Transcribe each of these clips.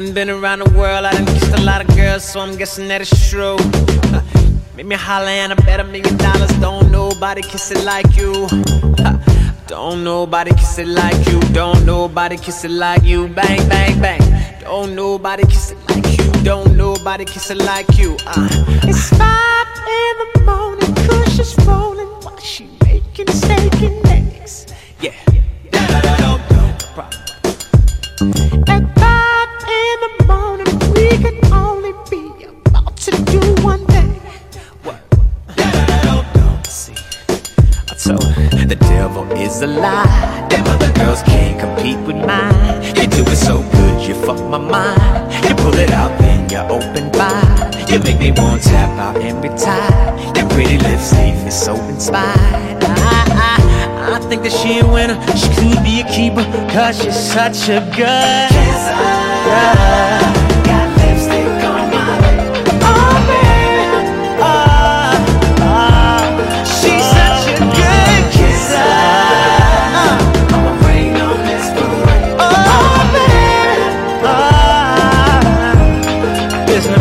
done been around the world, I done kissed a lot of girls, so I'm guessing that it's true. Make me holler and I bet a million dollars. Don't nobody kiss it like you. Don't nobody kiss it like you. Don't nobody kiss it like you. Bang, bang, bang. Don't nobody kiss it like you. Don't nobody kiss it like you. Uh, It's five the devil is a lie. Them other girls can't compete with mine. You do it so good, you fuck my mind. You pull it out, then you open wide. You make me want to tap out and retire. Your pretty lips leave me so inspired. I, I, I think that she a winner. She could be a keeper, cause she's such a good kisser.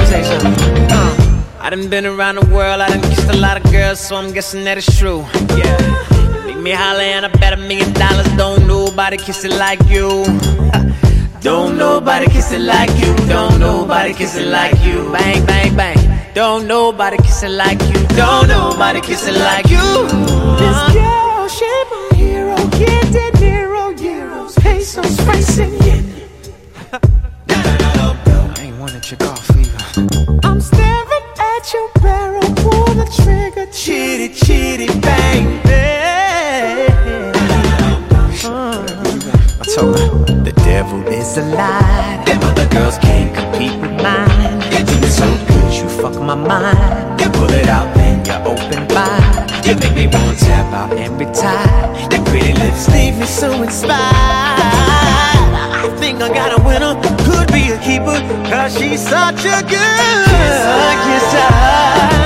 Uh, I done been around the world, I done kissed a lot of girls, so I'm guessing that it's true. Yeah. Make me holler and I bet a million dollars. Don't nobody kiss it like you. Don't nobody kiss it like you. Don't nobody kiss it like you. Bang, bang, bang. Don't nobody kiss it like you. Don't nobody kiss it like you. This girl, she my hero, get De Niro, trigger, Chitty, chitty, bang, bang. Uh. I told her the devil is a lie. Other girls can't compete with mine. You do it so good, you fuck my mind. You pull it out, then you open wide. You make me want to tap out and retire. Your pretty lips leave me so inspired. I think I got a winner, could be a keeper, cause she's such a good kisser. Got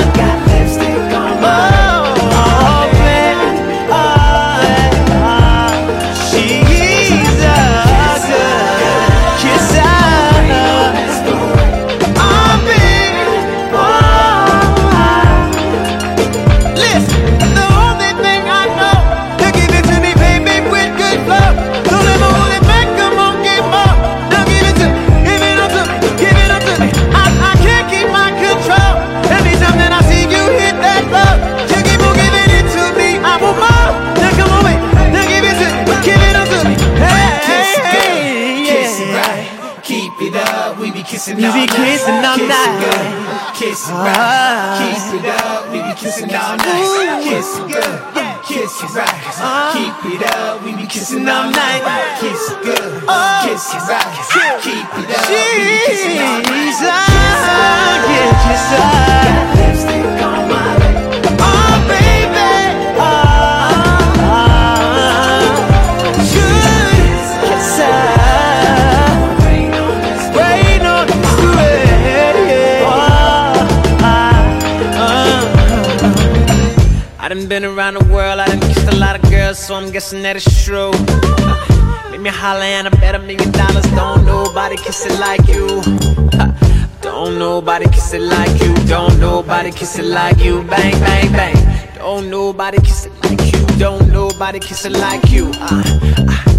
kissing We be kissing all night. it good, kiss it right, keep it up. We be kissing all night. Kiss it good, kiss it right, keep it up. We be kissing all night. Kiss it good, kiss it right, keep it up. We be kissing all night. A good kisser. Lipstick done been around the world, I done kissed a lot of girls, so I'm guessing that it's true. Make me holler and I bet a million dollars. Don't nobody kiss it like you. Don't nobody kiss it like you. Don't nobody kiss it like you. Bang, bang, bang. Don't nobody kiss it like you. Don't nobody kiss it like you. Uh, uh.